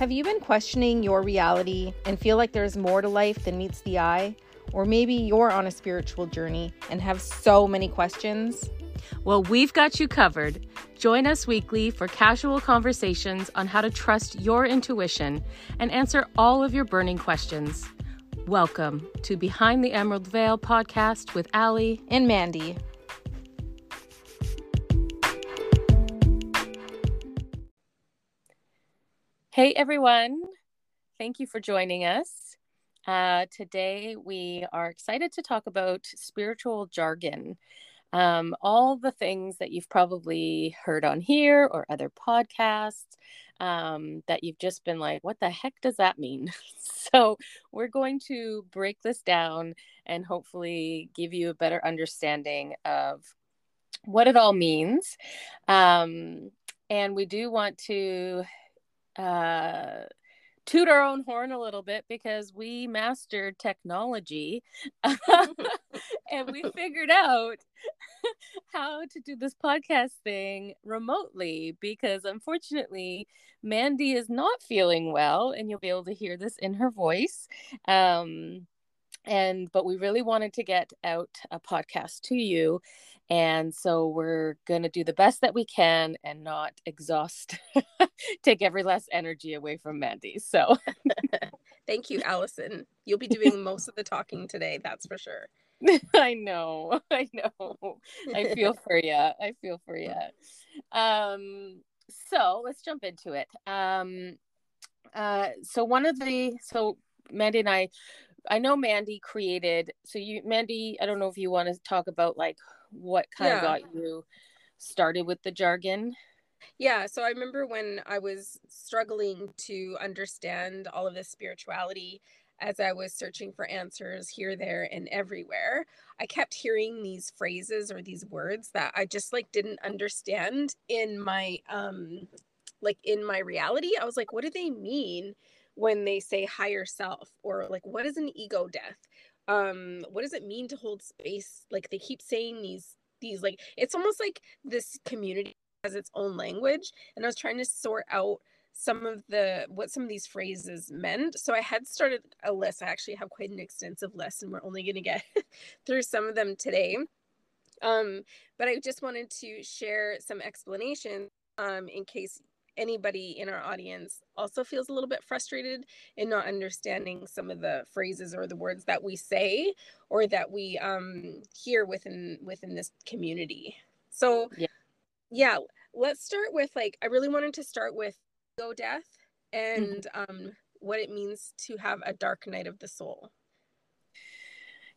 Have you been questioning your reality and feel like there's more to life than meets the eye? Or maybe you're on a spiritual journey and have so many questions? Well, we've got you covered. Join us weekly for casual conversations on how to trust your intuition and answer all of your burning questions. Welcome to Behind the Emerald Veil podcast with Ali and Mandy. Hey everyone, thank you for joining us. Uh, today we are excited to talk about spiritual jargon. Um, all the things that you've probably heard on here or other podcasts um, that you've just been like, what the heck does that mean? so, we're going to break this down and hopefully give you a better understanding of what it all means. Um, and we do want to uh, toot our own horn a little bit because we mastered technology and we figured out how to do this podcast thing remotely because unfortunately Mandy is not feeling well and you'll be able to hear this in her voice. Um and but we really wanted to get out a podcast to you and so we're going to do the best that we can and not exhaust take every last energy away from mandy so. Thank you allison. You'll be doing most of the talking today that's for sure. I know i know. I feel for you i feel for you um so let's jump into it. Um uh so one of the so mandy and i I know Mandy created. So you, Mandy, I don't know if you want to talk about like what kind yeah. of got you started with the jargon. Yeah, so I remember when I was struggling to understand all of this spirituality as I was searching for answers here, there, and everywhere, I kept hearing these phrases or these words that I just like didn't understand in my um like in my reality. I was like, what do they mean? when they say higher self or like what is an ego death um what does it mean to hold space? Like they keep saying these these like it's almost like this community has its own language and i was trying to sort out some of the what some of these phrases meant. So i had started a list. I actually have quite an extensive list and we're only going to get through some of them today. Um but i just wanted to share some explanation um in case anybody in our audience also feels a little bit frustrated in not understanding some of the phrases or the words that we say or that we um, hear within within this community so yeah. yeah let's start with like i really wanted to start with ego death and mm-hmm. um, what it means to have a dark night of the soul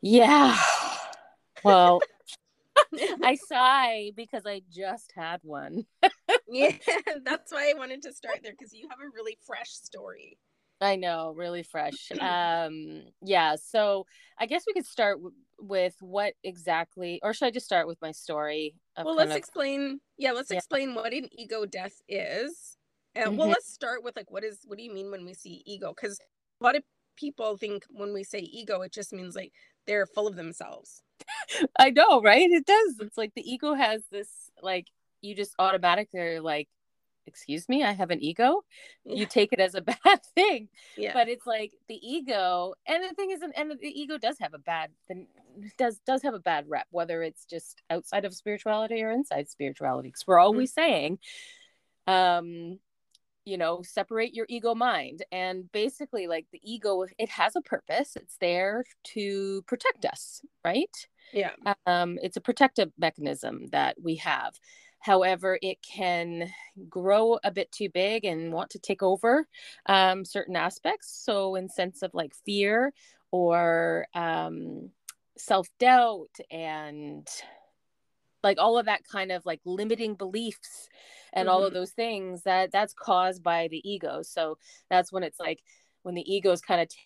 yeah well I sigh because I just had one. yeah, that's why I wanted to start there because you have a really fresh story. I know, really fresh. Um, yeah, so I guess we could start w- with what exactly, or should I just start with my story? Well, let's of... explain. Yeah, let's yeah. explain what an ego death is. And mm-hmm. well, let's start with like, what is, what do you mean when we see ego? Because a lot of people think when we say ego, it just means like they're full of themselves. I know, right? It does. It's like the ego has this like you just automatically like excuse me, I have an ego. Yeah. You take it as a bad thing. Yeah. But it's like the ego and the thing is and the ego does have a bad does does have a bad rep, whether it's just outside of spirituality or inside spirituality. Because we're always mm-hmm. saying um you know separate your ego mind and basically like the ego it has a purpose it's there to protect us right yeah um it's a protective mechanism that we have however it can grow a bit too big and want to take over um certain aspects so in sense of like fear or um self-doubt and like all of that kind of like limiting beliefs and mm-hmm. all of mm-hmm. those things that that's caused by the ego so that's when it's like when the ego is kind of t-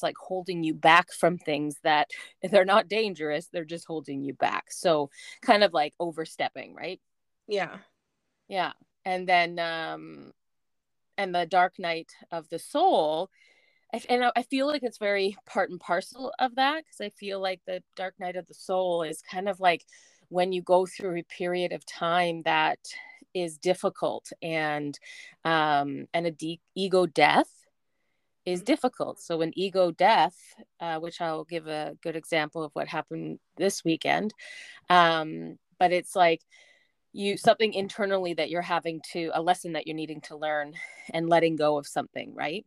it's like holding you back from things that they're not dangerous they're just holding you back. So kind of like overstepping right? Yeah. Yeah. And then um and the dark night of the soul and I feel like it's very part and parcel of that because I feel like the dark night of the soul is kind of like when you go through a period of time that is difficult and um and a de- ego death is difficult so an ego death uh, which i'll give a good example of what happened this weekend um but it's like you something internally that you're having to a lesson that you're needing to learn and letting go of something right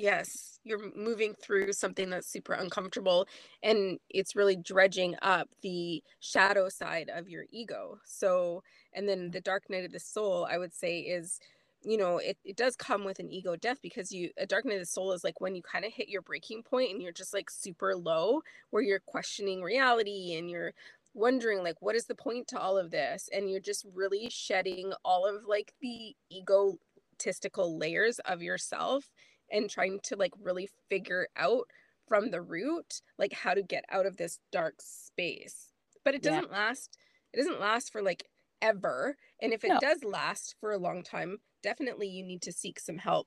Yes, you're moving through something that's super uncomfortable and it's really dredging up the shadow side of your ego. So, and then the dark night of the soul, I would say, is you know it, it does come with an ego death because you a dark night of the soul is like when you kind of hit your breaking point and you're just like super low where you're questioning reality and you're wondering like what is the point to all of this and you're just really shedding all of like the egotistical layers of yourself and trying to like really figure out from the root like how to get out of this dark space but it doesn't yeah. last it doesn't last for like ever and if it no. does last for a long time definitely you need to seek some help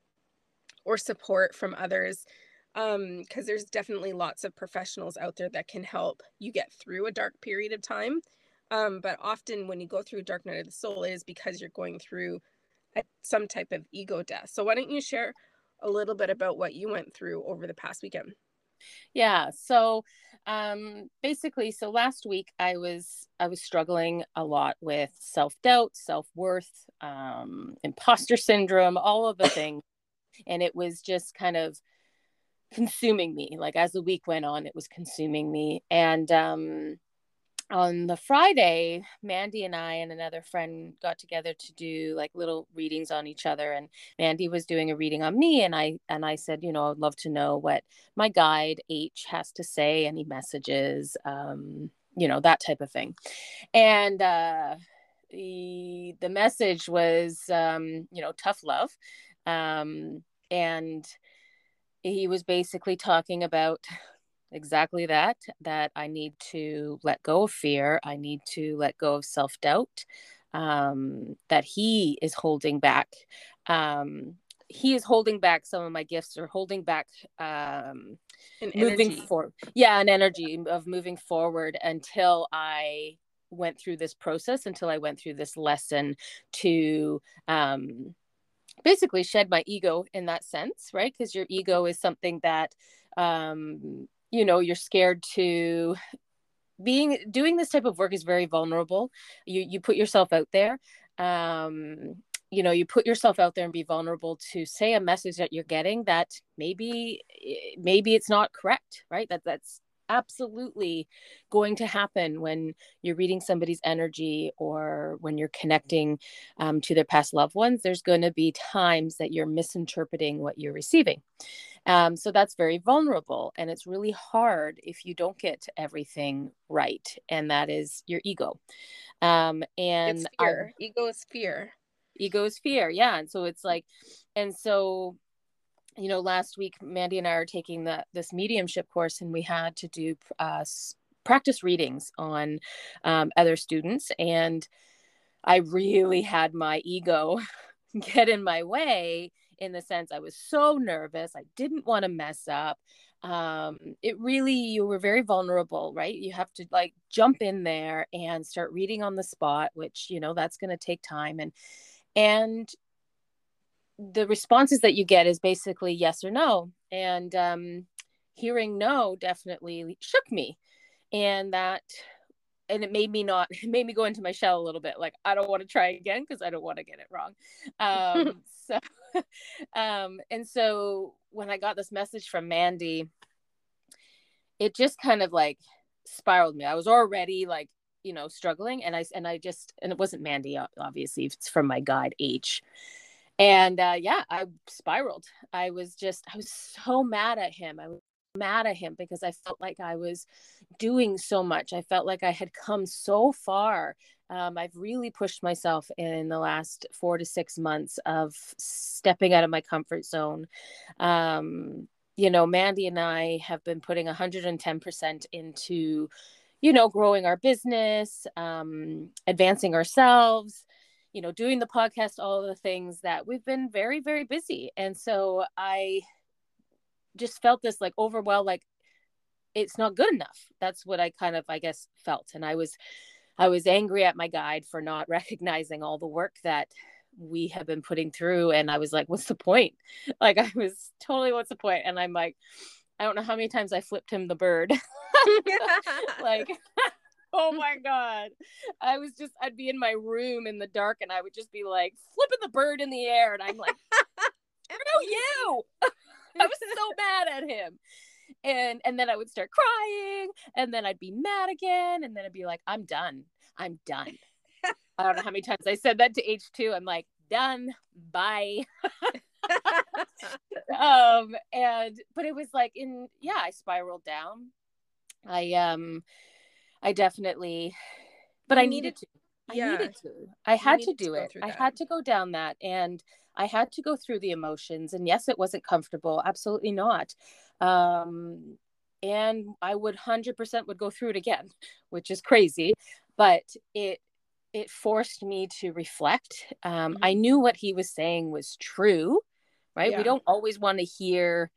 or support from others um because there's definitely lots of professionals out there that can help you get through a dark period of time um but often when you go through a dark night of the soul it is because you're going through a, some type of ego death so why don't you share a little bit about what you went through over the past weekend. Yeah. So um basically so last week I was I was struggling a lot with self-doubt, self-worth, um imposter syndrome, all of the things. And it was just kind of consuming me. Like as the week went on, it was consuming me. And um on the Friday, Mandy and I and another friend got together to do like little readings on each other and Mandy was doing a reading on me and I and I said, you know, I'd love to know what my guide H has to say, any messages, um, you know, that type of thing. And uh the the message was um, you know, tough love. Um and he was basically talking about exactly that that i need to let go of fear i need to let go of self-doubt um, that he is holding back um, he is holding back some of my gifts or holding back um, moving forward yeah an energy of moving forward until i went through this process until i went through this lesson to um, basically shed my ego in that sense right? Because your ego is something that um, you know you're scared to being doing this type of work is very vulnerable. You you put yourself out there. Um you know you put yourself out there and be vulnerable to say a message that you're getting that maybe maybe it's not correct right? That that's absolutely going to happen when you're reading somebody's energy or when you're connecting um, to their past loved ones there's going to be times that you're misinterpreting what you're receiving um, so that's very vulnerable. And it's really hard if you don't get everything right. And that is your ego. Um, and it's fear. I, ego is fear. Ego is fear. Yeah. And so it's like, and so you know last week mandy and i are taking the this mediumship course and we had to do uh, practice readings on um, other students and i really had my ego get in my way in the sense I was so nervous. I didn't want to mess up. Um, it really, you were very vulnerable, right? You have to like jump in there and start reading on the spot, which, you know, that's going to take time. And, and, the responses that you get is basically yes or no. And um, hearing no definitely shook me. And that and it made me not it made me go into my shell a little bit like i don't want to try again because i don't want to get it wrong. Um so um and so when i got this message from mandy it just kind of like spiraled me. I was already like you know struggling and i and i just and it wasn't mandy obviously it's from my guide h and uh yeah i spiraled i was just i was so mad at him i was mad at him because I felt like I was doing so much. I felt like I had come so far. Um, I've really pushed myself in the last four to six months of stepping out of my comfort zone. Um, you know, Mandy and I have been putting 110% into, you know, growing our business, um, advancing ourselves, you know, doing the podcast, all the things that we've been very, very busy. And so I, just felt this like overwhelmed like it's not good enough that's what i kind of i guess felt and i was I was angry at my guide for not recognizing all the work that we have been putting through. And I was like, what's the point? Like, I was totally, what's the point? And I'm like, I don't know how many times I flipped him the bird. like, oh my God. I was just, I'd be in my room in the dark and I would just be like flipping the bird in the air. And I'm like, screw you. I was so mad at him. And and then I would start crying and then I'd be mad again and then I'd be like I'm done. I'm done. I don't know how many times I said that to H2. I'm like done. Bye. um and but it was like in yeah, I spiraled down. I um I definitely but you I needed, to. I yeah. needed to. I had to do to it. I had to go down that and I had to go through the emotions. And yes, it wasn't comfortable. Absolutely not. Um, and I would 100% would go through it again, which is crazy. But it, it forced me to reflect. Um, mm-hmm. I knew what he was saying was true, right? Yeah. We don't always want to hear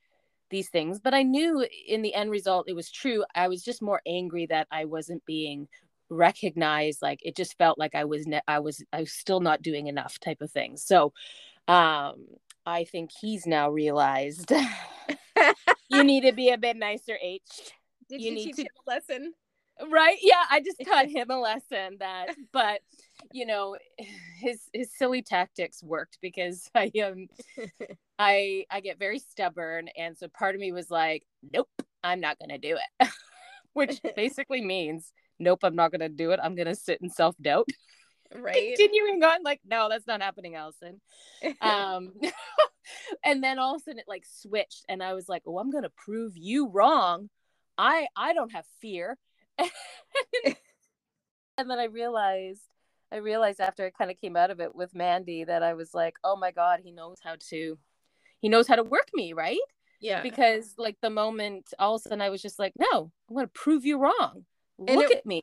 these things, but I knew in the end result it was true. I was just more angry that I wasn't being recognized like it just felt like i was ne- i was i was still not doing enough type of thing so um, I think he's now realized you need to be a bit nicer, H. Did you, you need to a lesson? Right? Yeah, I just taught him a lesson that, but you know, his his silly tactics worked because I um I I get very stubborn, and so part of me was like, nope, I'm not gonna do it, which basically means nope, I'm not gonna do it. I'm gonna sit in self doubt right. Continuing on like no that's not happening allison. Um and then all of a sudden it like switched and i was like oh i'm gonna prove you wrong. I i don't have fear and then i realized i realized after i kind of came out of it with mandy that i was like oh my god he knows how to he knows how to work me right? Yeah. Because like the moment all of a sudden i was just like no i'm gonna prove you wrong. Look it, at me.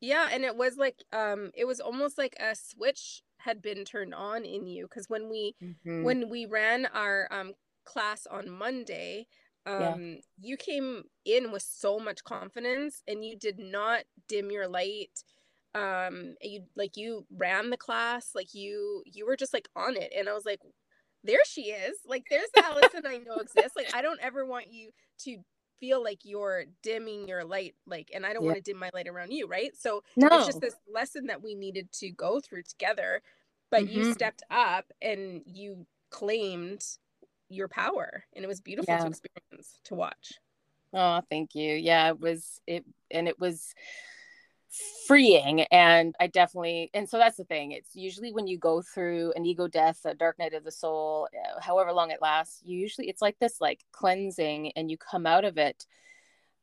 Yeah, and it was like um it was almost like a switch had been turned on in you because when we mm-hmm. when we ran our um class on Monday, um yeah. you came in with so much confidence and you did not dim your light um you like you ran the class like you you were just like on it and i was like there she is like there's the allison i know exists like i don't ever want you to feel like you're dimming your light like and i don't yeah. want to dim my light around you right so no. it's just this lesson that we needed to go through together but mm-hmm. you stepped up and you claimed your power and it was beautiful yeah. to experience to watch oh thank you yeah it was it and it was freeing and i definitely and so that's the thing it's usually when you go through an ego death a dark night of the soul uh, however long it lasts you usually it's like this like cleansing and you come out of it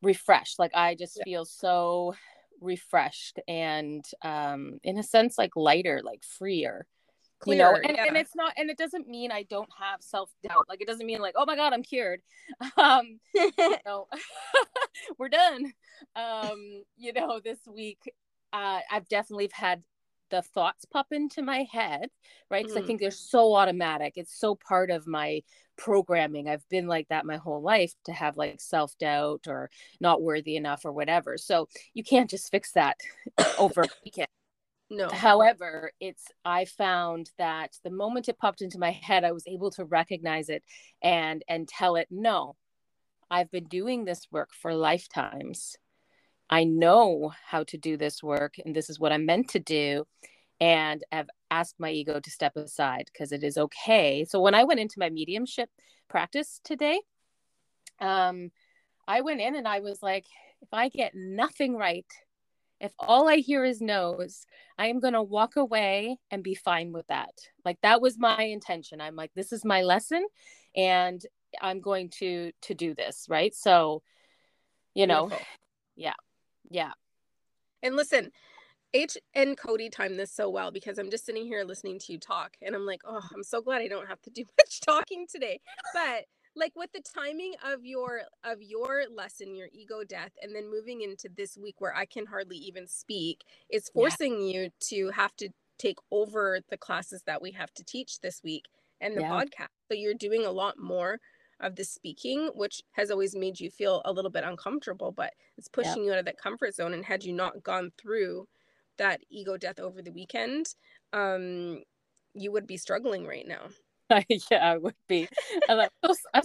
refreshed like i just yeah. feel so refreshed and um in a sense like lighter like freer Clear, you know and, yeah. and it's not and it doesn't mean i don't have self-doubt. Like it doesn't mean like oh my god i'm cured. Um you know we're done. Um you know this week uh i've definitely had the thoughts pop into my head right? Because mm. i think they're so automatic. It's so part of my programming. I've been like that my whole life to have like self-doubt or not worthy enough or whatever. So you can't just fix that over a weekend no. However, it's I found that the moment it popped into my head, I was able to recognize it and and tell it, no, I've been doing this work for lifetimes. I know how to do this work, and this is what I'm meant to do. And I've asked my ego to step aside because it is okay. So when I went into my mediumship practice today, um, I went in and I was like, if I get nothing right if all I hear is no's, I am going to walk away and be fine with that. Like that was my intention. I'm like this is my lesson and I'm going to to do this, right? So, you know, Beautiful. yeah. Yeah. And listen, H and Cody timed this so well because I'm just sitting here listening to you talk and I'm like, oh, I'm so glad I don't have to do much talking today. But like with the timing of your of your lesson your ego death and then moving into this week where i can hardly even speak is forcing yeah. you to have to take over the classes that we have to teach this week and the yeah. podcast so you're doing a lot more of the speaking which has always made you feel a little bit uncomfortable but it's pushing yeah. you out of that comfort zone and had you not gone through that ego death over the weekend, um, you would be struggling right now. yeah, I would be. I'm like, "Oh, I'm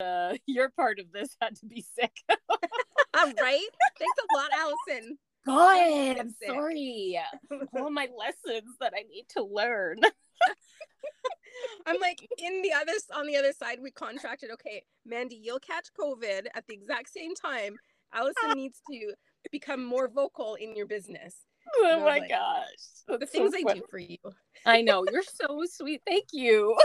uh, your part of this had to be sick. right? Thanks a lot, Allison. God, I'm sorry. All my lessons that I need to learn. I'm like in the other on the other side. We contracted. Okay, Mandy, you'll catch COVID at the exact same time. Allison needs to become more vocal in your business. Oh my like, gosh, That's the things so I do for you. I know you're so sweet. Thank you.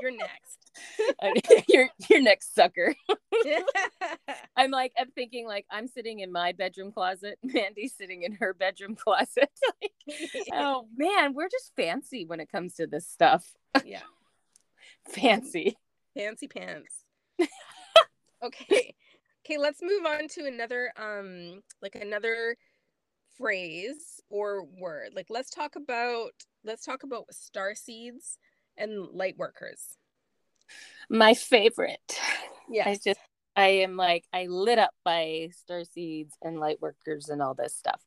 you're next. you're you're next sucker. I'm like I'm thinking like I'm sitting in my bedroom closet, Mandy's sitting in her bedroom closet. like, oh man, we're just fancy when it comes to this stuff. Yeah. fancy. Fancy pants. okay. Okay, let's move on to another um like another phrase or word. Like let's talk about let's talk about star seeds and light workers. My favorite. Yeah. I just I am like I lit up by star seeds and light workers and all this stuff.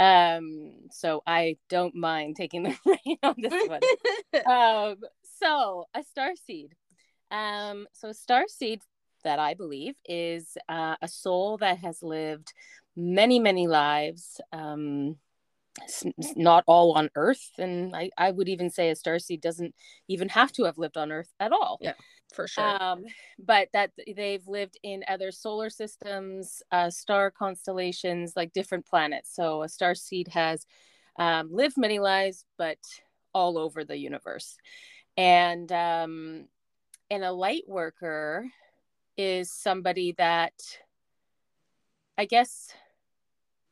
Um so I don't mind taking the rain on this one. um so a star seed. Um so star seed that I believe is uh, a soul that has lived many many lives um not all on earth and I, I would even say a star seed doesn't even have to have lived on earth at all. Yeah for sure. Um, but that they've lived in other solar systems uh, star constellations like different planets. So a star seed has um, lived many lives but all over the universe. And um, and a light worker is somebody that i guess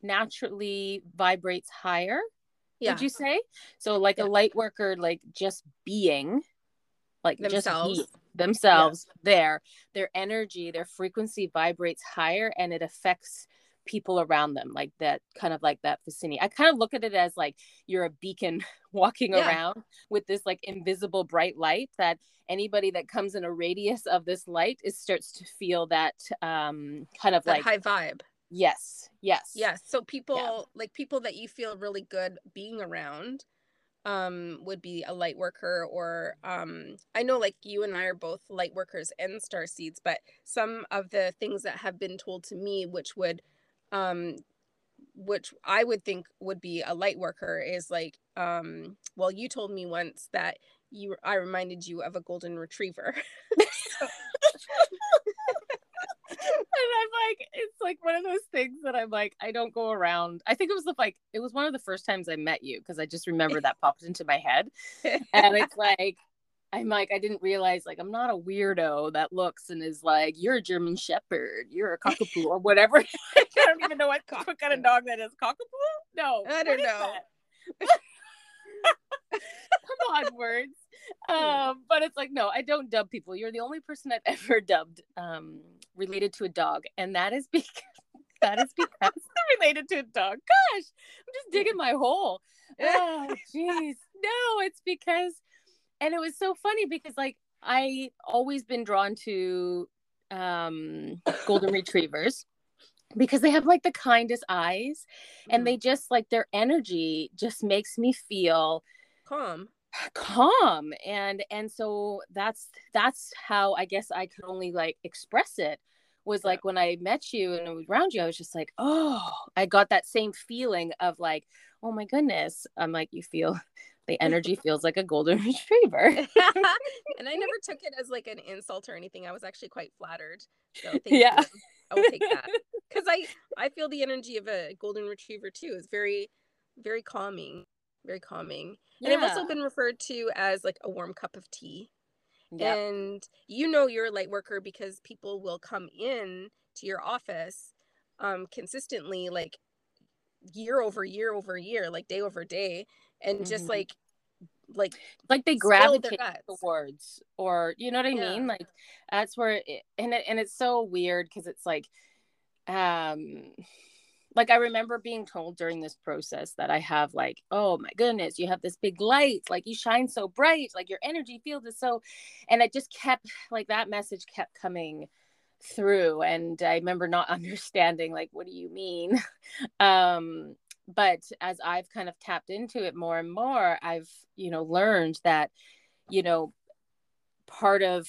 naturally vibrates higher yeah. would you say so like yeah. a light worker like just being like themselves just themselves yeah. there their energy their frequency vibrates higher and it affects people around them like that kind of like that vicinity i kind of look at it as like you're a beacon walking yeah. around with this like invisible bright light that anybody that comes in a radius of this light is starts to feel that um kind of that like high vibe Yes. Yes. Yes. So people yeah. like people that you feel really good being around um would be a light worker or um I know like you and I are both light workers and star seeds, but some of the things that have been told to me which would um which I would think would be a light worker is like um well you told me once that you I reminded you of a golden retriever. and I'm like, it's like one of those things that I'm like, I don't go around. I think it was the like, it was one of the first times I met you because I just remember that popped into my head, and it's like, I'm like, I didn't realize like I'm not a weirdo that looks and is like, you're a German Shepherd, you're a cockapoo or whatever. I don't even know what, what kind of dog that is. Cockapoo? No, I don't know. Come on, words. Um, but it's like, no, I don't dub people. You're the only person I've ever dubbed um, related to a dog, and that is because that is because related to a dog. Gosh, I'm just digging my hole. Oh, jeez. No, it's because, and it was so funny because like I always been drawn to um golden retrievers because they have like the kindest eyes and mm. they just like their energy just makes me feel calm. calm. And and so that's that's how i guess i could only like express it was like when i met you and was around you i was just like oh i got that same feeling of like oh my goodness i'm like you feel the energy feels like a golden retriever. And i never took it as like an insult or anything. I was actually quite flattered so yeah. you. i will take that. Because i i feel the energy of a golden retriever too. Is very very calming very calming. Yeah. and i've also been referred to as like a warm cup of tea. Yep. and you know you're a light worker because people will come in to your office um consistently like year over year over year like day over day and mm-hmm. just like like like they gravitate towards or you know what i yeah. mean like that's where it, and it, and it's so weird because it's like um like I remember being told during this process that I have like, oh my goodness, you have this big light, like you shine so bright, like your energy field is so, and it just kept like that message kept coming through and i remember not understanding like what do you mean um but as i've kind of tapped into it more and more i've you know learned that you know part of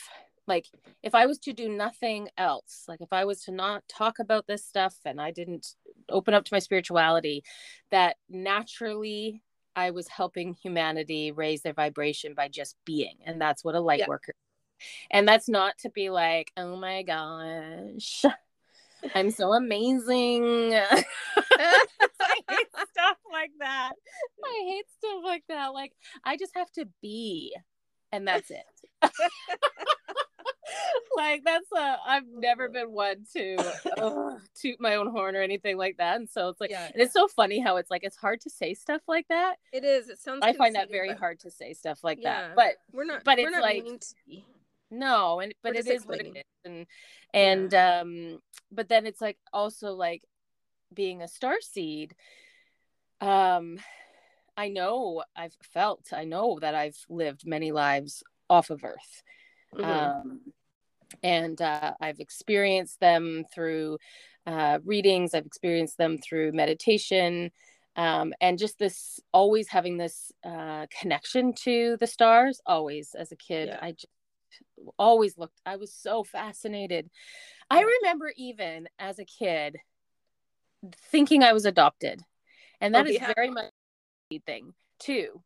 like if i was to do nothing else like if i was to not talk about this stuff and i didn't open up to my spirituality that naturally i was helping humanity raise their vibration by just being and that's what a light yeah. worker and that's not to be like oh my gosh i'm so amazing i hate stuff like that i hate stuff like that like i just have to be and that's it like that's a I've never been one to uh, toot my own horn or anything like that. And so it's like yeah. it's so funny how it's like it's hard to say stuff like that. It is. It sounds I find that very but... hard to say stuff like yeah. that. But we're not but we're it's not like no, and but we're it is what it is. And and um but then it's like also like being a star seed um I know I've felt, I know that I've lived many lives off of earth. Mm-hmm. Um, and uh, I've experienced them through uh, readings, I've experienced them through meditation, um, and just this always having this uh, connection to the stars. Always as a kid, yeah. I just always looked, I was so fascinated. I remember even as a kid thinking I was adopted, and that oh, is very much thing too.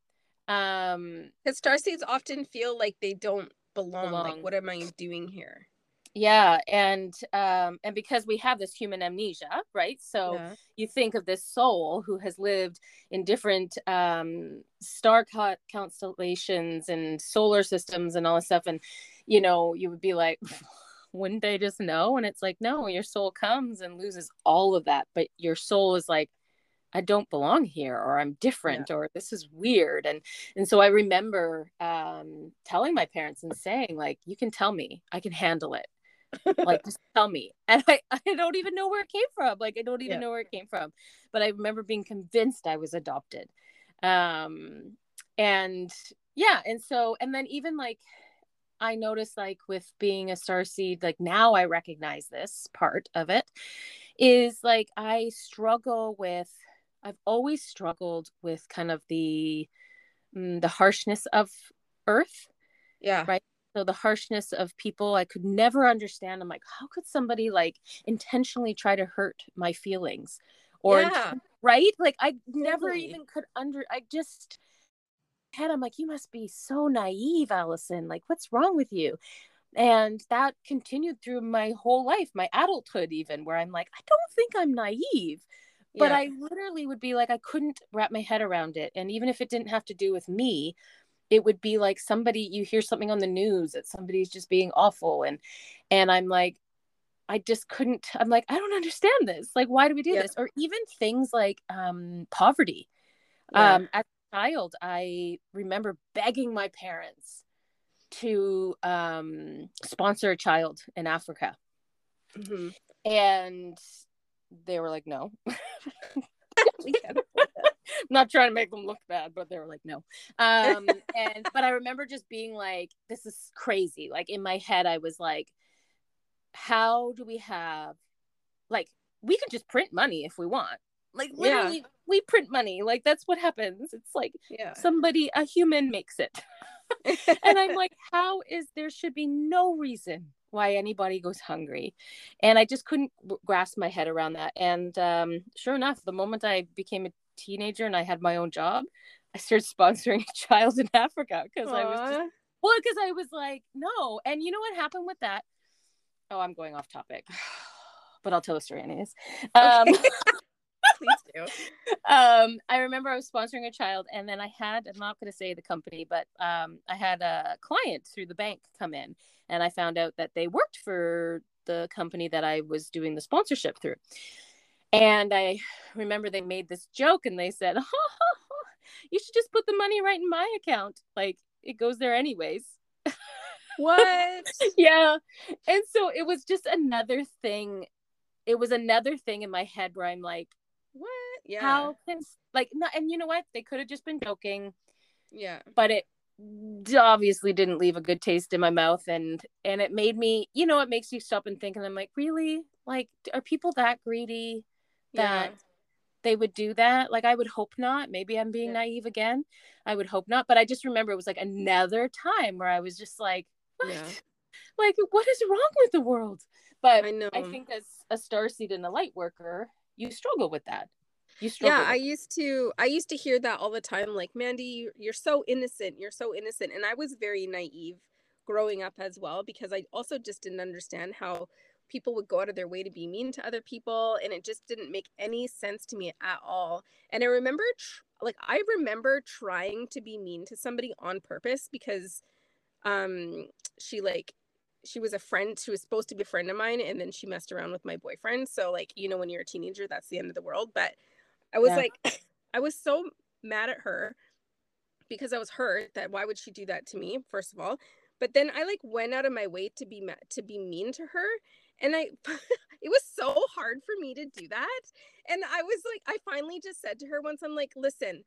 Um, because star seeds often feel like they don't belong. belong. Like, what am I doing here? Yeah, and um, and because we have this human amnesia, right? So yeah. you think of this soul who has lived in different um, star cut constellations and solar systems and all this stuff, and you know, you would be like, wouldn't they just know? And it's like, no, your soul comes and loses all of that, but your soul is like, I don't belong here or I'm different yeah. or this is weird and and so I remember um telling my parents and saying like you can tell me. I can handle it. Like just tell me. And I, I don't even know where it came from. Like I don't even yeah. know where it came from. But I remember being convinced I was adopted. Um and yeah and so and then even like I noticed like with being a star seed like now I recognize this part of it is like I struggle with I've always struggled with kind of the mm, the harshness of earth. Yeah. Right. So the harshness of people, I could never understand. I'm like, how could somebody like intentionally try to hurt my feelings? Or yeah. right? Like I never even could under I just had I'm like, you must be so naive, Allison. Like, what's wrong with you? And that continued through my whole life, my adulthood, even where I'm like, I don't think I'm naive but yeah. i literally would be like i couldn't wrap my head around it and even if it didn't have to do with me it would be like somebody you hear something on the news that somebody's just being awful and and i'm like i just couldn't i'm like i don't understand this like why do we do yeah. this or even things like um poverty yeah. um as a child i remember begging my parents to um sponsor a child in africa mm-hmm. and they were like, no. can't trying to make them look bad, but they were like, no. Um, and but I remember just being like, this is crazy. Like in my head, I was like, how do we have like we can just print money if we want. Like literally yeah. we print money. Like that's what happens. It's like yeah. somebody a human makes it. and I'm like, how is there should be no reason why anybody goes hungry. And i just couldn't grasp my head around that. And um, sure enough the moment i became a teenager and i had my own job i started sponsoring a child in africa because i was just well because i was like no. And you know what happened with that? Oh i'm going off topic but i'll tell the story anyways. Um, okay. please do. Um, I remember I was sponsoring a child, and then I had I'm not going to say the company, but um, I had a client through the bank come in, and I found out that they worked for the company that I was doing the sponsorship through. And I remember they made this joke, and they said, "You should just put the money right in my account. Like it goes there anyways." What? yeah. And so it was just another thing it was another thing in my head where I'm like, what? Yeah. How can like not and you know what? They could have just been joking. Yeah. But it obviously didn't leave a good taste in my mouth and and it made me you know it makes you stop and think and i'm like really like are people that greedy that yeah. they would do that like i would hope not maybe i'm being yeah. naive again i would hope not but i just remember it was like another time where i was just like what? Yeah. like what is wrong with the world but i know i think as a star seed and a light worker you struggle with that you yeah i used to i used to hear that all the time like mandy you're so innocent you're so innocent and i was very naive growing up as well because i also just didn't understand how people would go out of their way to be mean to other people and it just didn't make any sense to me at all and i remember tr- like i remember trying to be mean to somebody on purpose because um she like she was a friend she was supposed to be a friend of mine and then she messed around with my boyfriend so like you know when you're a teenager that's the end of the world but I was yeah. like, I was so mad at her because I was hurt that why would she do that to me, first of all. But then I like went out of my way to be ma- to be mean to her. And I, it was so hard for me to do that. And I was like, I finally just said to her once, I'm like, listen,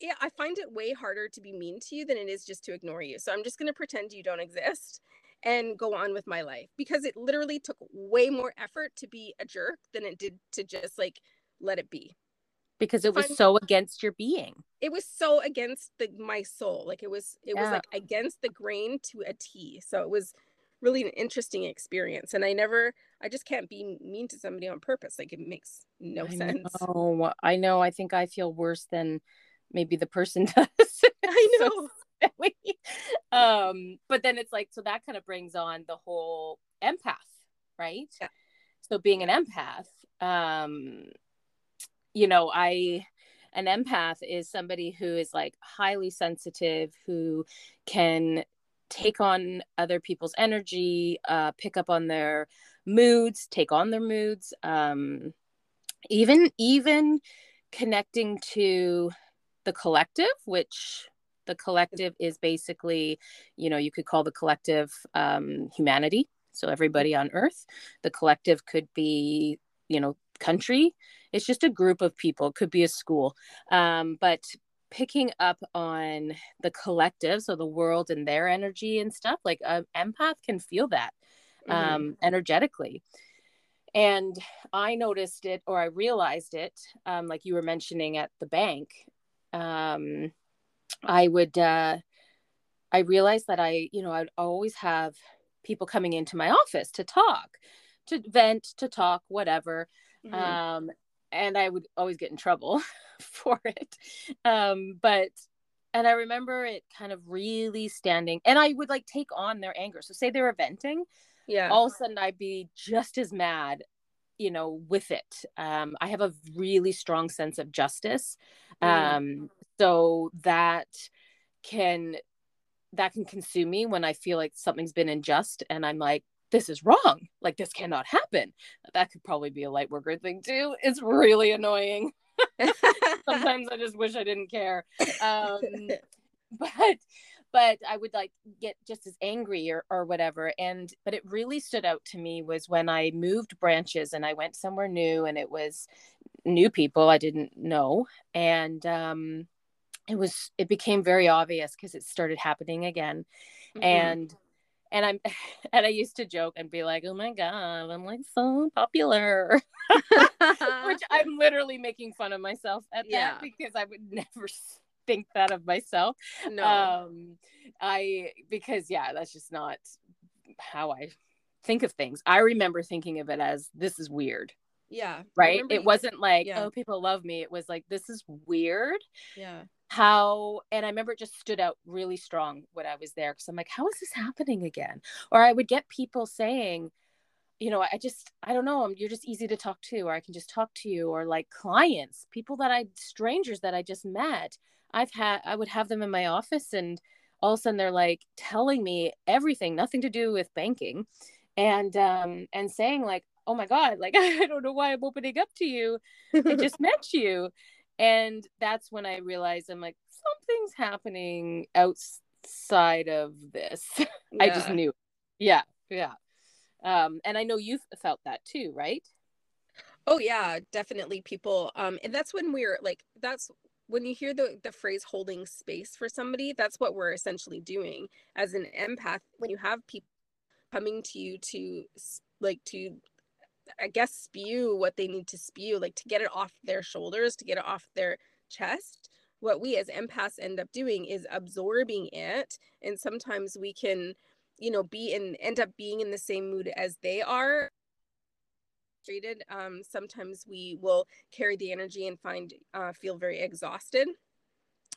yeah, I find it way harder to be mean to you than it is just to ignore you. So I'm just going to pretend you don't exist and go on with my life because it literally took way more effort to be a jerk than it did to just like let it be because it was so against your being. It was so against the my soul. Like it was it yeah. was like against the grain to a t. So it was really an interesting experience. And i never i just can't be mean to somebody on purpose. Like it makes no I sense. oh i know. I think i feel worse than maybe the person does. I know. so um but then it's like so that kind of brings on the whole empath right? Yeah. so being an empath um you know, I an empath is somebody who is like highly sensitive who can take on other people's energy uh, pick up on their moods take on their moods um, even even connecting to the collective which the collective is basically you know you could call the collective um, humanity. So everybody on earth the collective could be you know country. It's just a group of people. It could be a school. Um, but picking up on the collective so the world and their energy and stuff like an empath can feel that mm-hmm. um, energetically. And i noticed it or i realized it um, like you were mentioning at the bank um, i would uh, i realized that i you know i'd always have people coming into my office to talk to vent to talk whatever mm-hmm. um, and I would always get in trouble for it. Um, but and I remember it kind of really standing, and I would like take on their anger. So say they were venting, yeah. All of a sudden, I'd be just as mad, you know, with it. Um, I have a really strong sense of justice, mm. um, so that can that can consume me when I feel like something's been unjust, and I'm like, this is wrong. Like this cannot happen. That could probably be a light worker thing too. It's really annoying. Sometimes I just wish I didn't care. Um, but but I would like get just as angry or, or whatever. And but it really stood out to me was when I moved branches and I went somewhere new and it was new people I didn't know. And um it was it became very obvious because it started happening again. Mm-hmm. And and I'm and I used to joke and be like, "Oh my god, I'm like so popular," which I'm literally making fun of myself at yeah. that because I would never think that of myself. No, um, I because yeah, that's just not how I think of things. I remember thinking of it as this is weird. Yeah. Right. It wasn't like, yeah. oh, people love me. It was like, this is weird. Yeah how and i remember it just stood out really strong when i was there because i'm like how is this happening again? Or i would get people saying you know i just i don't know you're just easy to talk to or i can just talk to you or like clients people that i strangers that i just met i've had i would have them in my office and all of a sudden they're like telling me everything nothing to do with banking and um and saying like oh my god like i don't know why i'm opening up to you. I just met you and that's when i realized i'm like something's happening outside of this yeah. i just knew yeah yeah um and i know you felt that too right oh yeah definitely people um and that's when we're like that's when you hear the the phrase holding space for somebody, that's what we're essentially doing as an empath. When you have people coming to you to like to I guess spew what they need to spew, like to get it off their shoulders, to get it off their chest. What we as empaths end up doing is absorbing it. And sometimes we can, you know, be in end up being in the same mood as they are. Um, sometimes we will carry the energy and find uh, feel very exhausted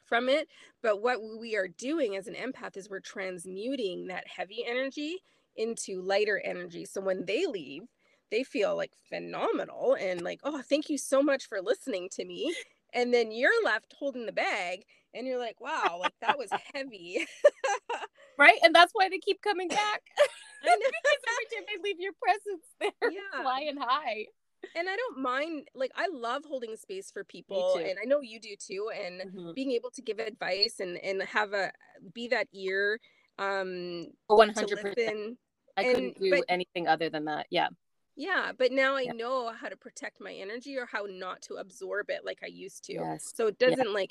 from it. But what we are doing as an empath is we're transmuting that heavy energy into lighter energy. So when they leave, they feel like phenomenal and like, oh, thank you so much for listening to me. And then you're left holding the bag and you're like, wow, like that was heavy. right. And that's why they keep coming back. because every time they leave your presence, they're yeah. flying high. And I don't mind, like, I love holding space for people, and I know you do too. And mm-hmm. being able to give advice and and have a be that ear, um, one hundred percent. I couldn't do but, anything other than that. Yeah. Yeah, but now I yeah. know how to protect my energy or how not to absorb it like I used to. Yes. So it doesn't yeah. like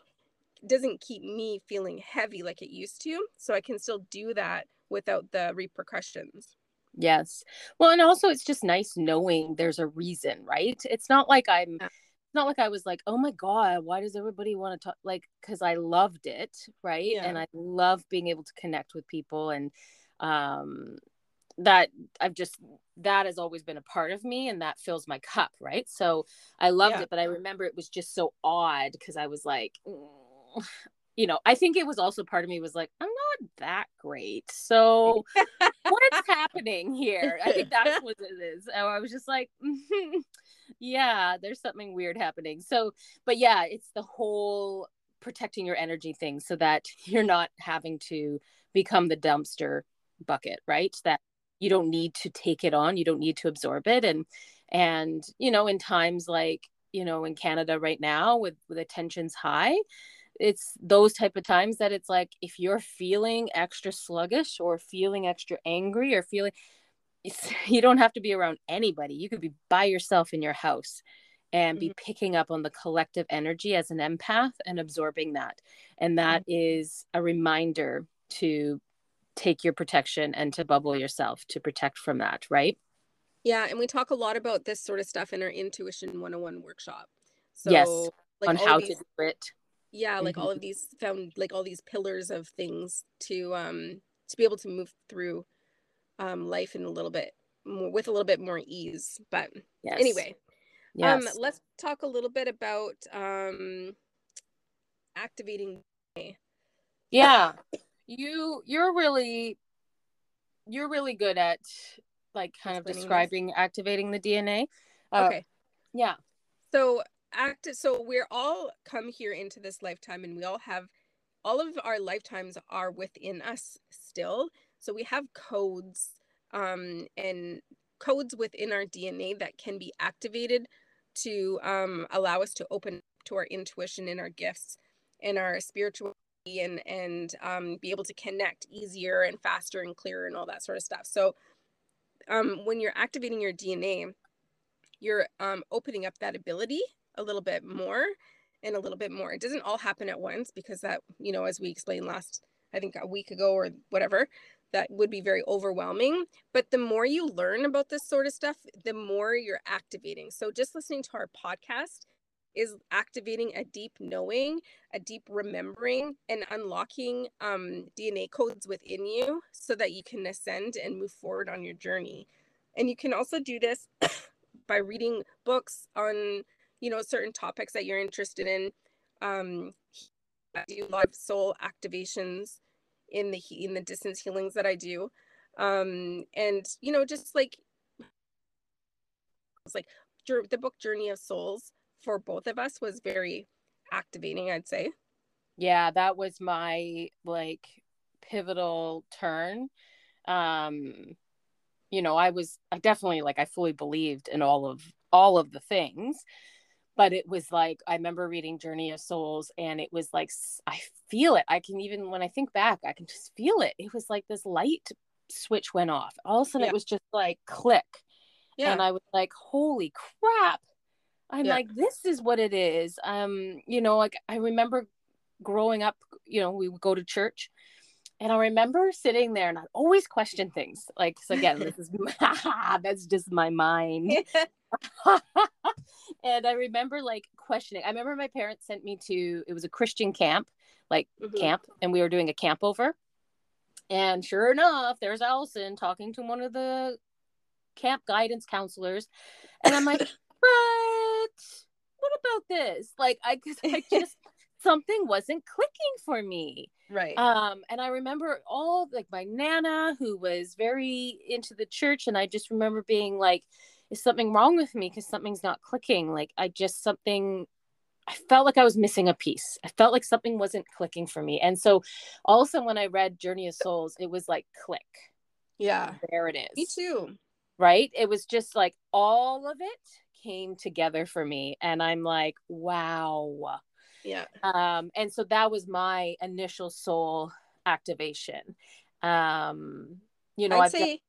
doesn't keep me feeling heavy like it used to. So I can still do that without the repercussions. Yes. Well, and also it's just nice knowing there's a reason, right? It's not like I'm yeah. not like I was like, "Oh my god, why does everybody want to talk like cuz I loved it, right? Yeah. And I love being able to connect with people and um that I've just that has always been a part of me and that fills my cup, right? So I loved yeah. it, but I remember it was just so odd because I was like, mm. you know, I think it was also part of me was like, I'm not that great. So what's happening here? I think that's what it is. And I was just like, yeah, there's something weird happening. So, but yeah, it's the whole protecting your energy thing so that you're not having to become the dumpster bucket, right? That you don't need to take it on you don't need to absorb it and and you know in times like you know in canada right now with with the tensions high it's those type of times that it's like if you're feeling extra sluggish or feeling extra angry or feeling you don't have to be around anybody you could be by yourself in your house and be mm-hmm. picking up on the collective energy as an empath and absorbing that and that mm-hmm. is a reminder to take your protection and to bubble yourself to protect from that, right? Yeah, and we talk a lot about this sort of stuff in our intuition 101 workshop. So yes, like on how these, to do it. Yeah, like mm-hmm. all of these found like all these pillars of things to um to be able to move through um life in a little bit more with a little bit more ease. But yes. anyway, um, yes. um let's talk a little bit about um activating yeah you you're really you're really good at like kind of describing this. activating the DNA. Uh, okay. Yeah. So act so we're all come here into this lifetime and we all have all of our lifetimes are within us still. So we have codes um and codes within our DNA that can be activated to um allow us to open to our intuition and our gifts and our spiritual and and um, be able to connect easier and faster and clearer and all that sort of stuff. So um, when you're activating your DNA, you're um, opening up that ability a little bit more and a little bit more. It doesn't all happen at once because that, you know, as we explained last, I think a week ago or whatever, that would be very overwhelming. But the more you learn about this sort of stuff, the more you're activating. So just listening to our podcast is activating a deep knowing, a deep remembering, and unlocking um, DNA codes within you so that you can ascend and move forward on your journey. And you can also do this by reading books on, you know, certain topics that you're interested in. Um, I do live soul activations in the in the distance healings that I do, um, and you know, just like it's like the book Journey of Souls for both of us was very activating, I'd say. Yeah, that was my like pivotal turn. Um you know, I was I definitely like I fully believed in all of all of the things, but it was like I remember reading Journey of Souls and it was like I feel it. I can even when I think back, I can just feel it. It was like this light switch went off. All of a sudden yeah. it was just like click. Yeah. And I was like, holy crap I'm Yeah. like, this is what it is. Um, you know, like I remember growing up, you know, we would go to church and I remember sitting there and I'd always question things. Like, so again, this is that's just my mind. and I remember like questioning. I remember my parents sent me to it was a Christian camp, like Mhm. camp, and we were doing a camp over. And sure enough, there's Allison talking to one of the camp guidance counselors. And I'm like, but what about this? Like I cause I just something wasn't clicking for me. Right. Um, and I remember all like my nana who was very into the church, and I just remember being like, is something wrong with me? Because something's not clicking. Like I just something I felt like I was missing a piece. I felt like something wasn't clicking for me. And so also when I read Journey of Souls, it was like click. yeah. There it is. Me too. Right? It was just like all of it came together for me. And I'm like, wow. Yeah. um and so that was my initial soul activation um you know I'd I've say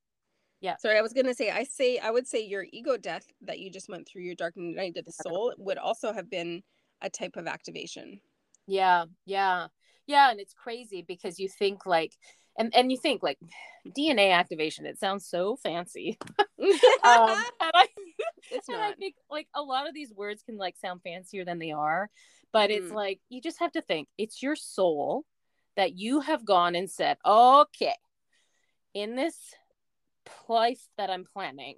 Yeah. Sorry, I was gonna say I say I would say your ego death that you just went through your dark night of the soul would also have been a type of activation. yeah yeah yeah and it's crazy because you think like and and you think like dna activation it sounds so fancy um and i it's and I think like a lot of these words can like sound fancier than they are, but it's Mhm. like you just have to think it's your soul that you have gone and said, okay, in this life that I'm planning,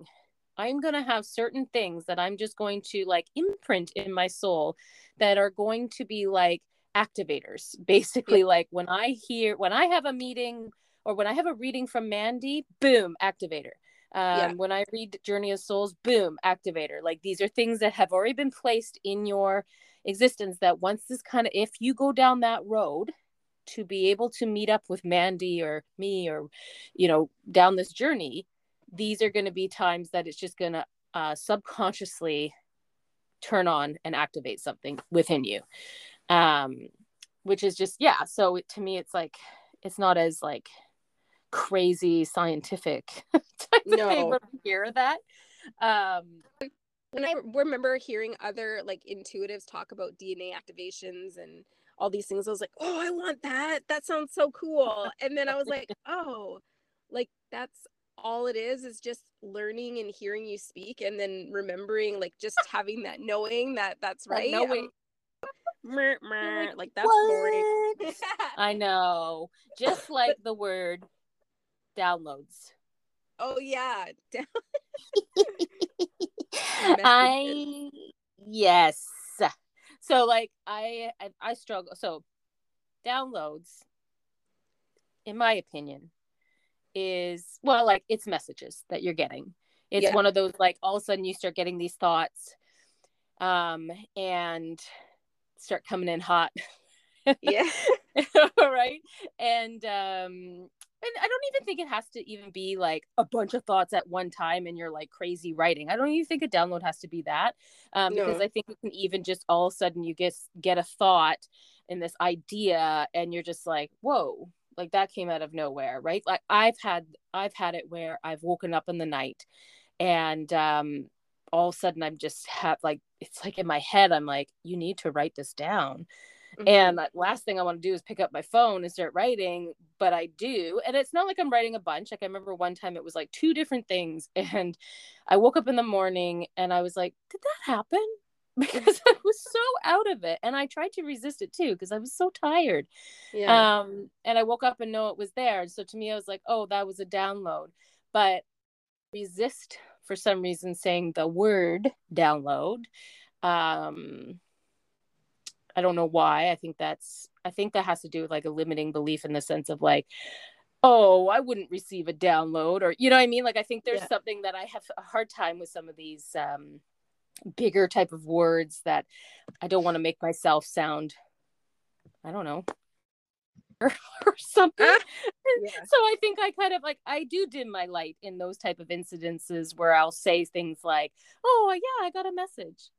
I'm going to have certain things that I'm just going to like imprint in my soul that are going to be like activators. Basically, like when I hear, when I have a meeting or when I have a reading from Mandy, boom, activator. Um, Yeah. When I read Journey of Souls, boom, activator. Like these are things that have already been placed in your existence that once this kind of, if you go down that road, to be able to meet up with Mandy or me or, you know, down this journey, these are going to be times that it's just going to uh, subconsciously turn on and activate something within you. Um, which is just, yeah. So to me, it's like, it's not as like crazy scientific type of thing No. when I hear that. Um, And I remember hearing other like intuitives talk about DNA activations and all these things. I was like, oh, I want that. That sounds so cool. And then I was like, oh, like that's all it is is just learning and hearing you speak and then remembering like just having that knowing that that's That right. knowing. Meh, like, like, that's boring. I know. Just like the word downloads. oh yeah. I yes. So like I I, I struggle. So downloads, in my opinion, is well like it's messages that you're getting. It's Yeah. one of those like all of a sudden you start getting these thoughts, um, and start coming in hot. yeah. right and um and i don't even think it has to even be like a bunch of thoughts at one time and you're like crazy writing. I don't even think a download has to be that um because i think you can even just all of a sudden you get get a thought and this idea and you're just like whoa like that came out of nowhere right? Like i've had i've had it where i've woken up in the night and um all of a sudden i'm just have like it's like in my head i'm like you need to write this down Mm-hmm. and the last thing I want to do is pick up my phone and start writing, but I do. And it's not like I'm writing a bunch. Like I remember one time it was like two different things. And I woke up in the morning and I was like, did that happen? Because I was so out of it. And I tried to resist it too because I was so tired. yeah. Um, and I woke up and know it was there. And so to me, I was like, oh, that was a download. But resist for some reason saying the word download. Um, I don't know why. I think that's I think that has to do with like a limiting belief in the sense of like, oh, I wouldn't receive a download or you know what I mean? Like I think there's Yeah. something that I have a hard time with some of these um bigger type of words that I don't want to make myself sound I don't know or, something. Ah, yeah. So I think I kind of like I do dim my light in those type of incidences where I'll say things like, "Oh yeah, I got a message,"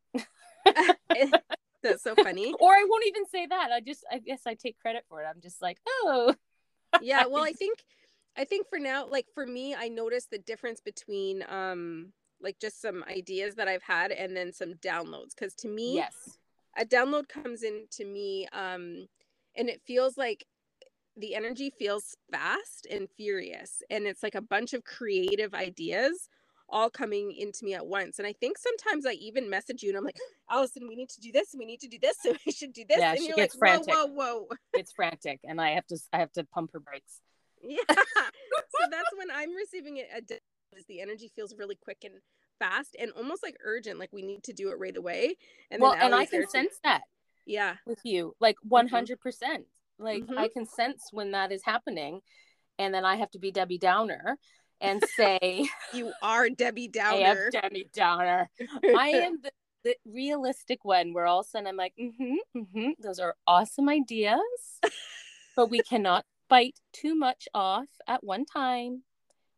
That's so funny. or I won't even say that. I just I guess I take credit for it. I'm just like, "Oh, yeah well i think i think for now like for me i noticed the difference between um like just some ideas that I've had and then some downloads cuz to me Yes. a download comes in to me um and it feels like the energy feels fast and furious and it's like a bunch of creative ideas all coming into me at once and i think sometimes i even message you and i'm like allison we need to do this we need to do this and we should do this Yeah, and she you're gets like frantic. whoa whoa whoa It's frantic and I have to I have to pump her brakes. yeah so that's when i'm receiving it a the energy feels really quick and fast and almost like urgent like we need to do it right away and well, then and I can sense that yeah with you like 100%. Like Mhm. I can sense when that is happening and then I have to be Debbie Downer and say you are debbie Downer. I am Debbie Downer. I am the, the realistic one where all of a sudden I'm like, mm-hmm, mm-hmm, those are awesome ideas, but we cannot bite too much off at one time,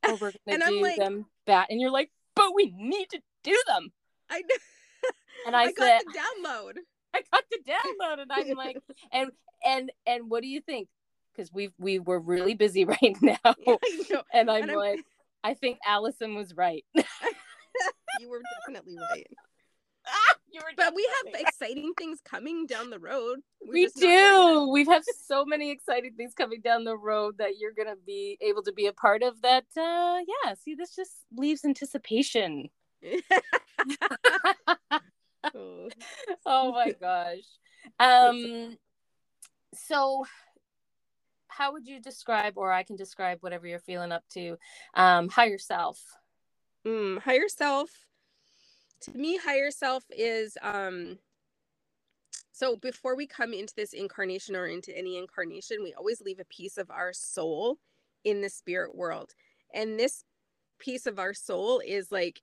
or we're And gonna I'm do like- them bad. And you're like, but we need to do them. i know And I, I said, got the download I got the download, and I'm like, and and and what do you think? Because we we were really busy right now, and I'm And I'm- like, I think Allison was right. You were definitely right. you were But we have exciting things coming down the road. We're we just not there yet. do. We have so many exciting things coming down the road that you're gonna be able to be a part of. That, uh, yeah. See, this just leaves anticipation. Oh. oh my gosh. Um. So, how would you describe, or I can describe whatever you're feeling up to, um, higher self? Mm, higher self. To me, higher self is um. So before we come into this incarnation or into any incarnation, we always leave a piece of our soul in the spirit world, and this piece of our soul is like,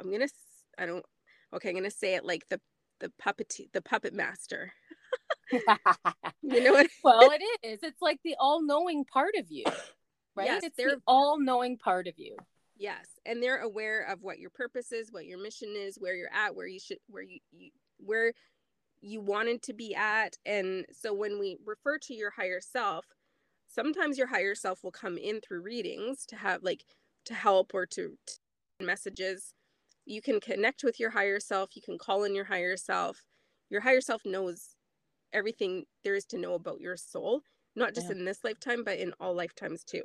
I'm gonna. s- I don't. Okay, I'm gonna say it like the the puppet the puppet master. You know what? well, it is. It's like the all-knowing part of you, right? Yes, it's they're- the all-knowing part of you. Yes, and they're aware of what your purpose is, what your mission is, where you're at, where you should, where you, you where you wanted to be at, and so when we refer to your higher self, sometimes your higher self will come in through readings to have like to help or to, to messages. You can connect with your higher self. You can call in your higher self. Your higher self knows everything there is to know about your soul, not just Yeah. in this lifetime, but in all lifetimes too.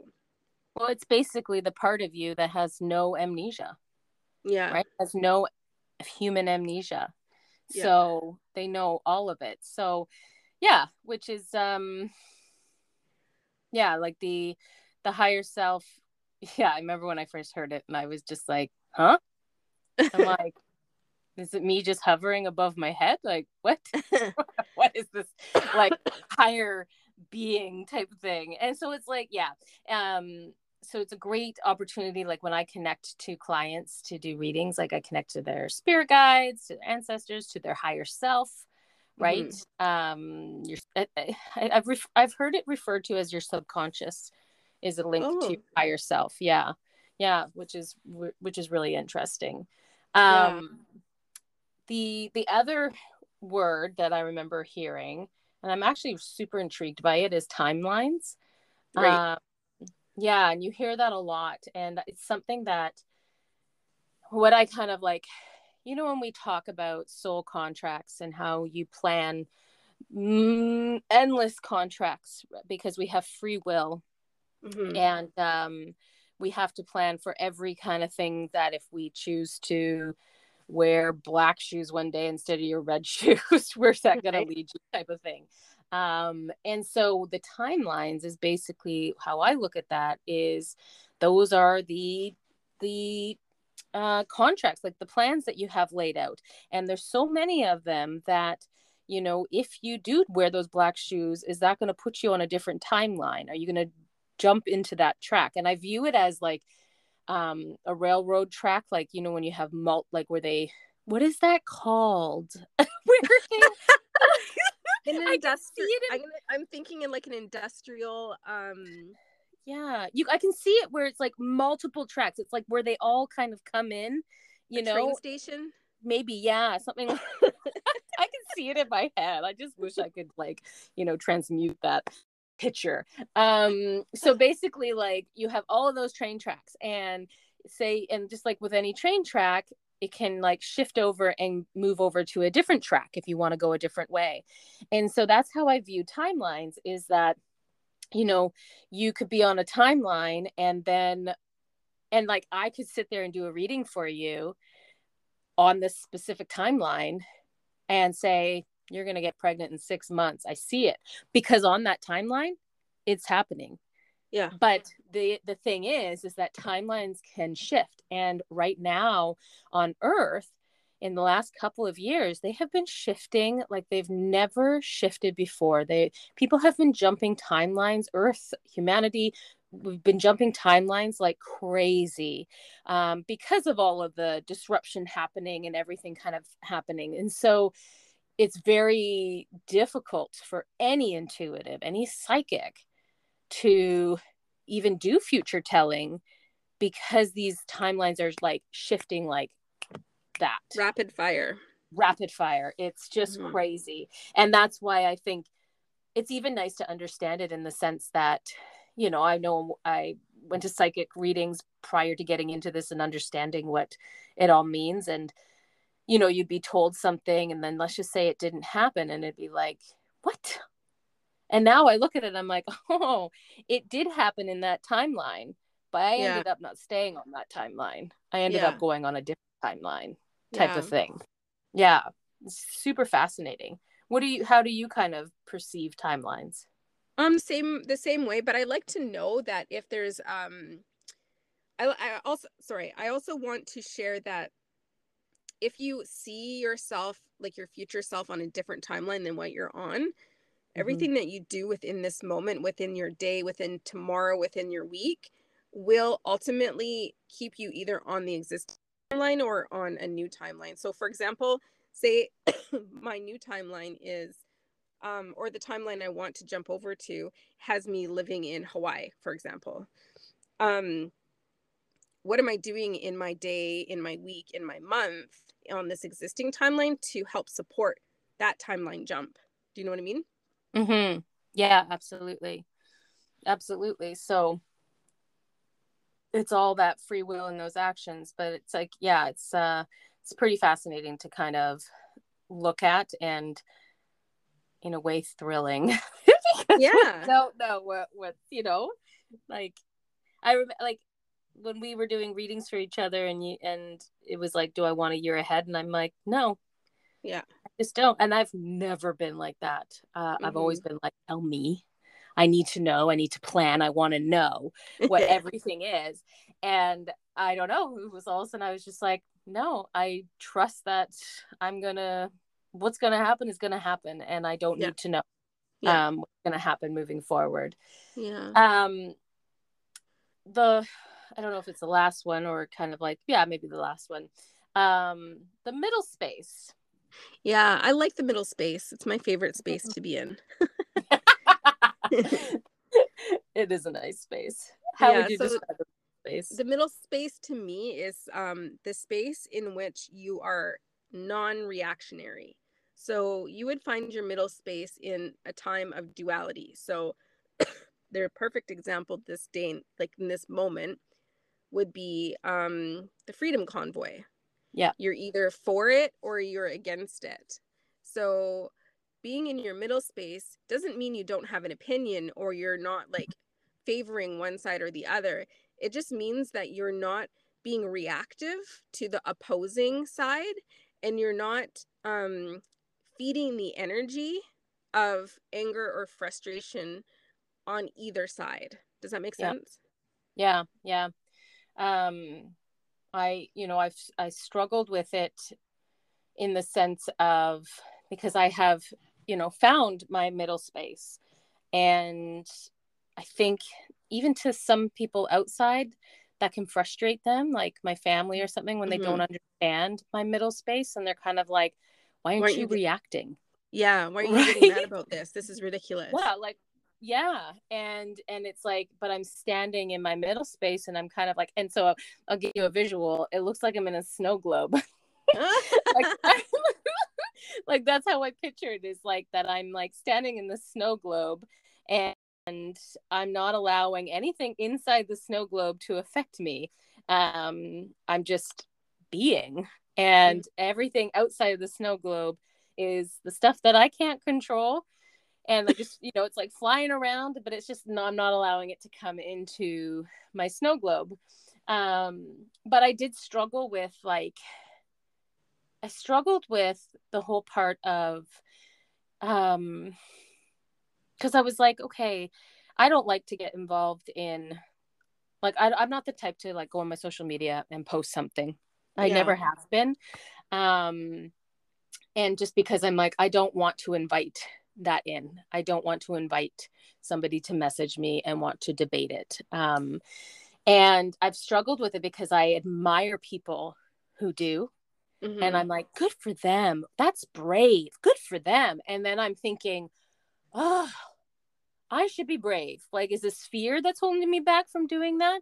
Well, it's basically the part of you that has no amnesia, Yeah. right? Has no human amnesia. Yeah. So they know all of it. So yeah, which is um yeah, like the the higher self. Yeah, I remember when I first heard it and I was just like, "Huh?" I'm like, "Is it me just hovering above my head? Like, what? what is this like higher being type thing and so it's like yeah um so it's a great opportunity like when i connect to clients to do readings like i connect to their spirit guides to their ancestors to their higher self right um your I, I- i've ref- i've heard it referred to as your subconscious is a link Oh. to your higher self yeah yeah which is which is really interesting Yeah. The the other word that I remember hearing, and I'm actually super intrigued by it, is timelines. Right. Um, yeah, and you hear that a lot, and it's something that what I kind of like, you know, when we talk about soul contracts and how you plan mm, endless contracts because we have free will Mhm. and um, we have to plan for every kind of thing that if we choose to wear black shoes one day instead of your red shoes. Where's that going Right. to lead you type of thing. Um, and so the timelines is basically how i look at that is those are the the uh, contracts like the plans that you have laid out. And there's so many of them that you know if you do wear those black shoes is that going to put you on a different timeline? Are you going to jump into that track? And i view it as like um a railroad track like you know when you have malt like where they what is that called? Where they An I can see industri- it in- I'm, I'm thinking in like an industrial um yeah you i can see it where it's like multiple tracks. It's like where they all kind of come in you a know? train station. maybe yeah something i can see it in my head. I just wish i could like you know transmute that picture. Um so basically like you have all of those train tracks and say and just like with any train track it can like shift over and move over to a different track if you want to go a different way. And so that's how i view timelines is that you know you could be on a timeline and then and like i could sit there and do a reading for you on this specific timeline and say you're going to get pregnant in 6 months. I see it. Because on that timeline it's happening. Yeah. But the the thing is is that timelines can shift. And right now on earth in the last couple of years they have been shifting like they've never shifted before. They people have been jumping timelines. Earth humanity we've been jumping timelines like crazy um, because of all of the disruption happening and everything kind of happening. And so it's very difficult for any intuitive any psychic to even do future telling because these timelines are like shifting like that. Rapid fire. Rapid fire. It's just mm-hmm. crazy. And that's why i think it's even nice to understand it in the sense that you know i know i went to psychic readings prior to getting into this and understanding what it all means. And you know you'd be told something and then let's just say it didn't happen and it'd be like what and now I look at it, I'm like, oh, it did happen in that timeline, but I yeah. ended up not staying on that timeline. I ended yeah. up going on a different timeline type yeah. of thing. Yeah, super fascinating. What do you? How do you kind of perceive timelines? Um, same the same way, but I like to know that if there's um, I, I also sorry, I also want to share that if you see yourself like your future self on a different timeline than what you're on, Mm-hmm. Everything that you do within this moment, within your day, within tomorrow, within your week will ultimately keep you either on the existing timeline or on a new timeline. So, for example, say my new timeline is, um, or the timeline I want to jump over to has me living in Hawaii, for example. Um, what am I doing in my day, in my week, in my month on this existing timeline to help support that timeline jump? Do you know what I mean? Mm-hmm. Yeah, absolutely. Absolutely. So it's all that free will in those actions, but it's like, yeah, it's uh it's pretty fascinating to kind of look at and in a way thrilling. yeah. Don't know what what you know, like I remember like when we were doing readings for each other and you and it was like, do I want a year ahead? And I'm like, no. Yeah I just don't. And I've never been like that. Uh, mm-hmm. I've always mm-hmm. been like, tell me. I need to know. I need to plan. I want to know what everything is. And I don't know. It was all of a sudden I was just like, no, I trust that I'm to, what's to happen is to happen. And I don't yeah. need to know yeah. um, what's to happen moving forward. Yeah. Um, the, I don't know if it's the last one or kind of like, yeah, maybe the last one. Um, the middle space yeah, I like the middle space. It's my favorite space to be in. it is a nice space. How yeah, would you so describe the space? The middle space to me is um, the space in which you are non-reactionary. So you would find your middle space in a time of duality. So the perfect example this day, like in this moment, would be um, the Freedom Convoy. Yeah. You're either for it or you're against it. So being in your middle space doesn't mean you don't have an opinion or you're not like favoring one side or the other. It just means that you're not being reactive to the opposing side and you're not um, feeding the energy of anger or frustration on either side. Does that make sense? Yeah, yeah. Um I, you know, I've I struggled with it in the sense of because I have, you know, found my middle space. And I think even to some people outside that can frustrate them, like my family or something, when they mm-hmm. don't understand my middle space and they're kind of like, why aren't, why aren't you, you, reacting? Yeah, why are you right? getting mad about this? This is ridiculous. Yeah, like yeah and and it's like but i'm standing in my middle space and i'm kind of like and so i'll, I'll give you a visual it looks like i'm in a snow globe like, like that's how i picture it is like that i'm like standing in the snow globe and and i'm not allowing anything inside the snow globe to affect me um, I'm just being, and mm-hmm. everything outside of the snow globe is the stuff that I can't control. And I just, you know, it's like flying around, but it's just no, I'm not allowing it to come into my snow globe. Um, but I did struggle with like, I struggled with the whole part of, um, because I was like, okay, I don't like to get involved in like I, am not the type to like go on my social media and post something. I yeah. never have been. Um, and just because I'm like, I don't want to invite that in. I don't want to invite somebody to message me and want to debate it. Um, and I've struggled with it because I admire people who do. Mm-hmm. And I'm like, good for them. That's brave. Good for them. And then I'm thinking, oh, I should be brave. Like, is this fear that's holding me back from doing that?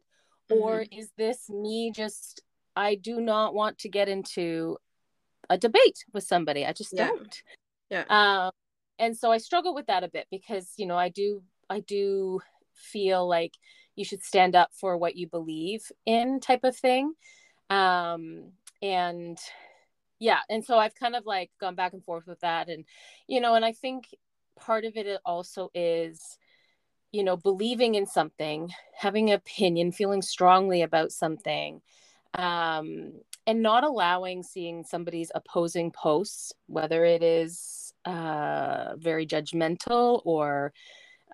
Mm-hmm. Or is this me just, I do not want to get into a debate with somebody. I just yeah. don't. Yeah. Um, and so I struggle with that a bit because, you know, I do, I do feel like you should stand up for what you believe in type of thing. Um, and yeah. And so I've kind of like gone back and forth with that. And, you know, and I think part of it also is you know believing in something having an opinion feeling strongly about something um, and not allowing seeing somebody's opposing posts whether it is uh, very judgmental or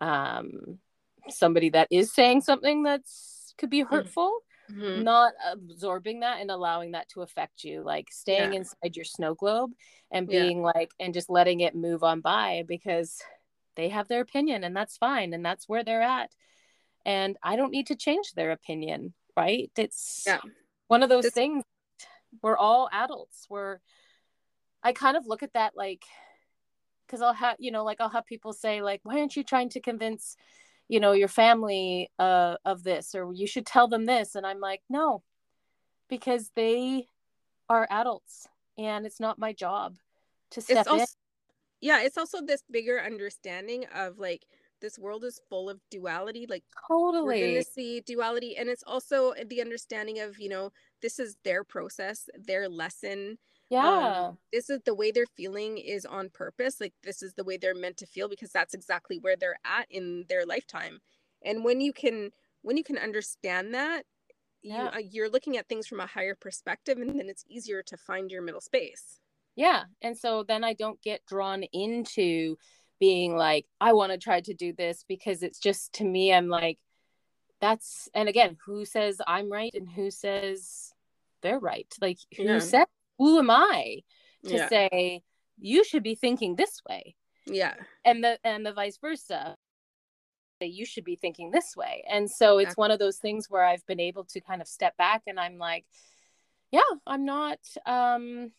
um, somebody that is saying something that's could be mm-hmm. hurtful mm-hmm. not absorbing that and allowing that to affect you like staying yeah. inside your snow globe and being yeah. like and just letting it move on by because they have their opinion and that's fine and that's where they're at and i don't need to change their opinion right it's yeah. one of those this- things we're all adults. We're i kind of look at that like because i'll have you know like i'll have people say like why aren't you trying to convince you know your family uh, of this? Or you should tell them this. And i'm like no because they are adults and it's not my job to step it's also, in. yeah it's also this bigger understanding of like this world is full of duality like totally we're gonna see duality and it's also the understanding of you know this is their process their lesson yeah. um, this is the way they're feeling is on purpose like this is the way they're meant to feel because that's exactly where they're at in their lifetime and when you can when you can understand that yeah. you, uh, you're looking at things from a higher perspective and then it's easier to find your middle space. Yeah and so then i don't get drawn into being like i want to try to do this because it's just to me i'm like that's and again who says i'm right and who says they're right like who yeah. said who am I to yeah. say you should be thinking this way? Yeah. And the and the vice versa. That you should be thinking this way. And so it's one of those things where I've been able to kind of step back and I'm like, yeah, I'm not um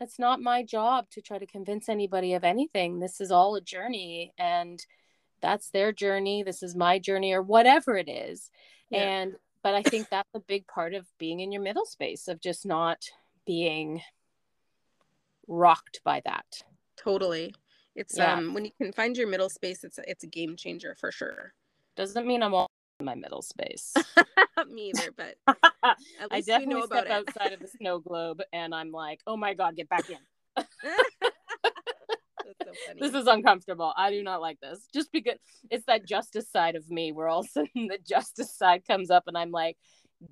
it's not my job to try to convince anybody of anything. This is all a journey and that's their journey. This is my journey or whatever it is. Yeah. And but I think that's a big part of being in your middle space of just not being rocked by that. Totally. It's yeah. um when you can find your middle space, it's it's a game changer for sure. Doesn't mean I'm all my middle space. Me either, but I definitely know step outside of the snow globe and I'm like, oh my god, get back in. So this is uncomfortable. I do not like this. Just because it's that justice side of me where all of a sudden the justice side comes up and I'm like,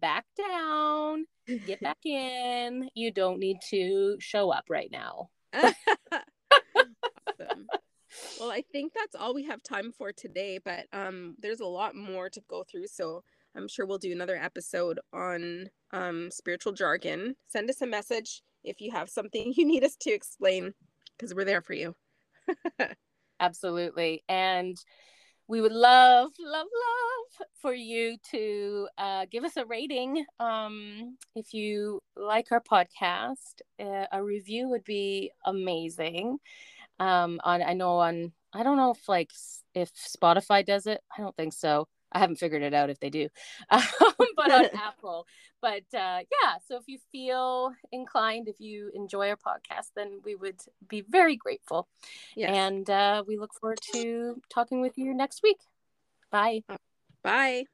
back down, get back in. You don't need to show up right now. awesome. Well, I think that's all we have time for today, but um there's a lot more to go through, so I'm sure we'll do another episode on um spiritual jargon. Send us a message if you have something you need us to explain because we're there for you. Absolutely. And we would love, love, love for you to uh, give us a rating. Um, if you like our podcast, uh, a review would be amazing. Um, on I know on I don't know if like if Spotify does it. I don't think so. I haven't figured it out if they do, um, but on Apple. But uh, yeah, so if you feel inclined, if you enjoy our podcast, then we would be very grateful. Yes. And uh, we look forward to talking with you next week. Bye. Bye.